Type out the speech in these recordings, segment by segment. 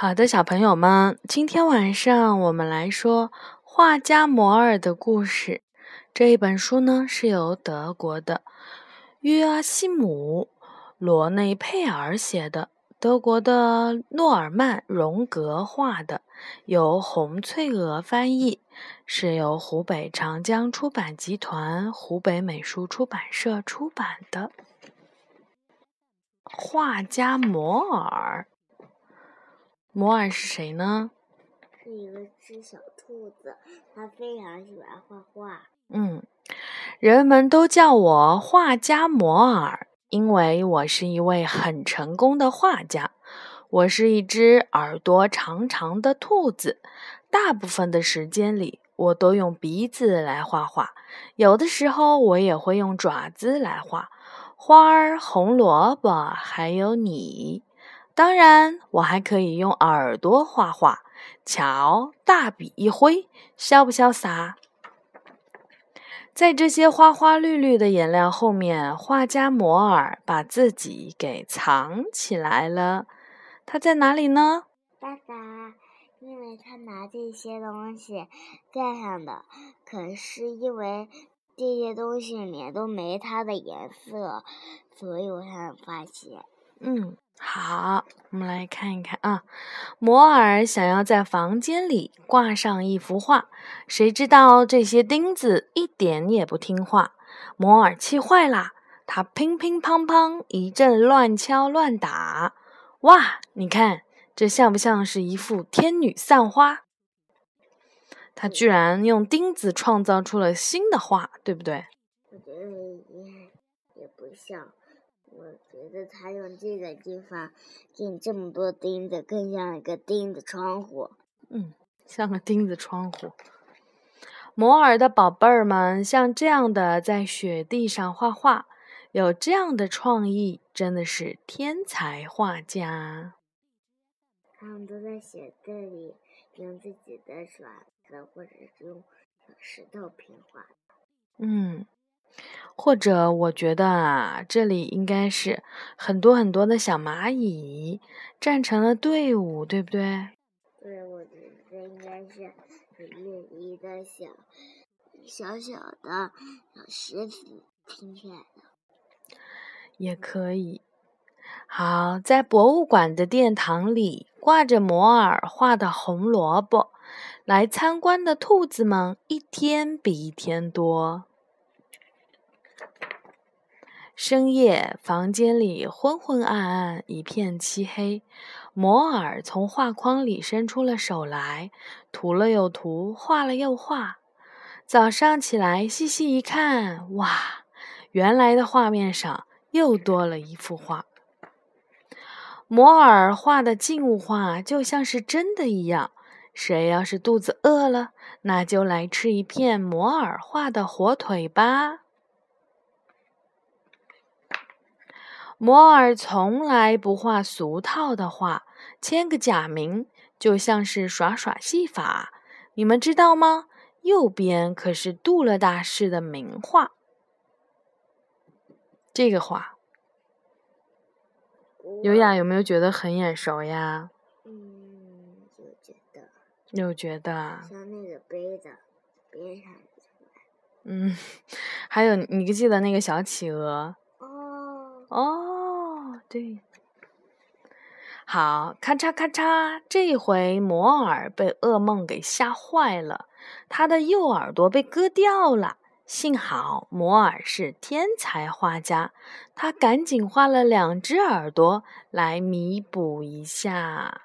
好的，小朋友们，今天晚上我们来说画家摩尔的故事。这一本书呢是由德国的约阿希姆·罗内佩尔写的，德国的诺尔曼·荣格画的，由洪翠娥翻译，是由湖北长江出版集团、湖北美术出版社出版的。画家摩尔。摩尔是谁呢？是一个只小兔子，它非常喜欢画画。嗯，人们都叫我画家摩尔，因为我是一位很成功的画家。我是一只耳朵长长的兔子，大部分的时间里，我都用鼻子来画画，有的时候我也会用爪子来画花儿、红萝卜，还有你。当然，我还可以用耳朵画画。瞧，大笔一挥，潇不潇洒？在这些花花绿绿的颜料后面，画家摩尔把自己给藏起来了。他在哪里呢？爸爸，因为他拿这些东西盖上的，可是因为这些东西里面都没它的颜色，所以我才能发现。嗯。好，我们来看一看啊。摩尔想要在房间里挂上一幅画，谁知道这些钉子一点也不听话。摩尔气坏了，他乒乒乓乓一阵乱敲乱打。哇，你看这像不像是一幅天女散花？他居然用钉子创造出了新的画，对不对？我觉得也也不像。我觉得他用这个地方钉这么多钉子，更像一个钉子窗户。嗯，像个钉子窗户。摩尔的宝贝儿们像这样的在雪地上画画，有这样的创意，真的是天才画家。他们都在雪地里用自己的爪子，或者是用石头拼画。嗯。或者，我觉得啊，这里应该是很多很多的小蚂蚁站成了队伍，对不对？对，我觉得应该是一一个小小小的小石子拼起来的，也可以。好，在博物馆的殿堂里挂着摩尔画的红萝卜，来参观的兔子们一天比一天多。深夜，房间里昏昏暗暗，一片漆黑。摩尔从画框里伸出了手来，涂了又涂，画了又画。早上起来，细细一看，哇，原来的画面上又多了一幅画。摩尔画的静物画就像是真的一样。谁要是肚子饿了，那就来吃一片摩尔画的火腿吧。摩尔从来不画俗套的画，签个假名就像是耍耍戏法。你们知道吗？右边可是杜勒大师的名画。这个画，优雅有没有觉得很眼熟呀？嗯，有觉得。有觉得。像那个杯子边上。嗯，还有，你记得那个小企鹅？哦，对，好，咔嚓咔嚓，这回摩尔被噩梦给吓坏了，他的右耳朵被割掉了。幸好摩尔是天才画家，他赶紧画了两只耳朵来弥补一下。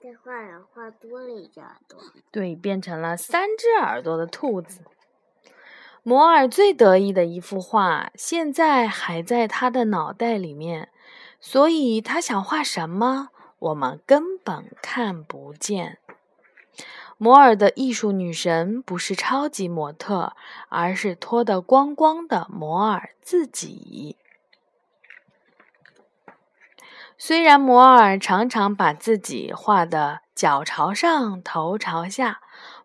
再画两画多了一只耳朵，对，变成了三只耳朵的兔子。摩尔最得意的一幅画，现在还在他的脑袋里面，所以他想画什么，我们根本看不见。摩尔的艺术女神不是超级模特，而是脱得光光的摩尔自己。虽然摩尔常常把自己画的脚朝上，头朝下。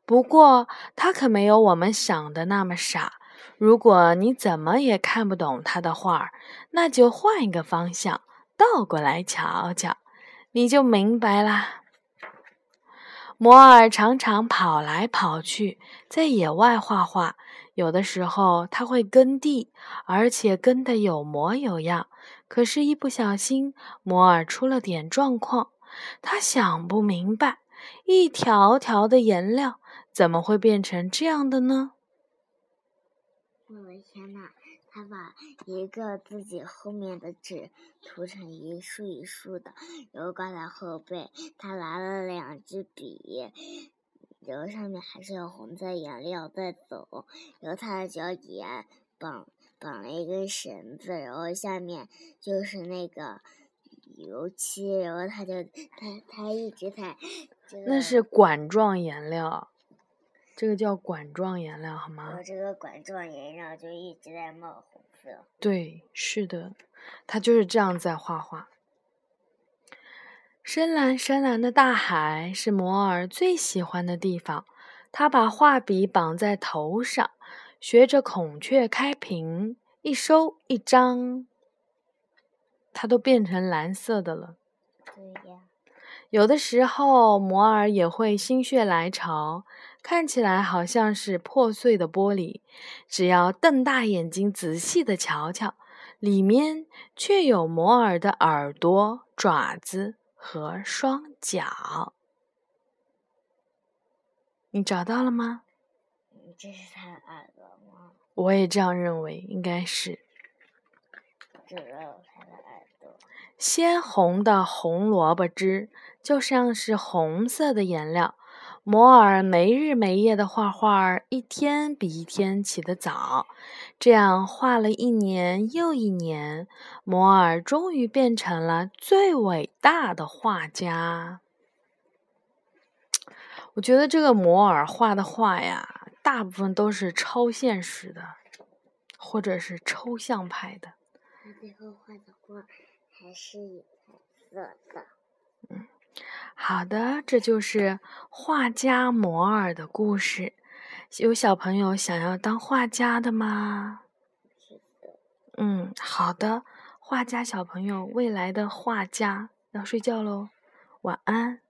不过，他可没有我们想的那么傻。如果你怎么也看不懂他的画，那就换一个方向，倒过来瞧瞧。你就明白啦。摩尔常常跑来跑去，在野外画画。有的时候他会耕地，而且耕得有模有样。可是，一不小心，摩尔出了点状况。他想不明白，一条条的颜料怎么会变成这样的呢？我的天呐！他把一个自己后面的纸涂成一束一束的，然后挂在后背。他拿了两支笔，然后上面还是有红色颜料在走。然后他的脚底下绑绑了一根绳子，然后下面就是那个油漆。然后他就他他一直在，那是管状颜料。这个叫管状颜料，好吗？我这个管状颜料就一直在冒红色。对，是的，他就是这样在画画。深蓝深蓝的大海是摩尔最喜欢的地方。他把画笔绑在头上，学着孔雀开屏，一收一张，它都变成蓝色的了。对呀。有的时候，摩尔也会心血来潮。看起来好像是破碎的玻璃，只要瞪大眼睛仔细的瞧瞧，里面却有摩尔的耳朵、爪子和双脚。你找到了吗？这是他的耳朵吗？我也这样认为，应该是。这个他的耳朵。鲜红的红萝卜汁，就像是红色的颜料。摩尔没日没夜的画画，一天比一天起得早。这样画了一年又一年，摩尔终于变成了最伟大的画家。我觉得这个摩尔画的画呀，大部分都是超现实的，或者是抽象派的。他最后画的画还是彩色的。嗯。好的，这就是画家摩尔的故事。有小朋友想要当画家的吗？嗯，好的，画家小朋友，未来的画家要睡觉喽，晚安。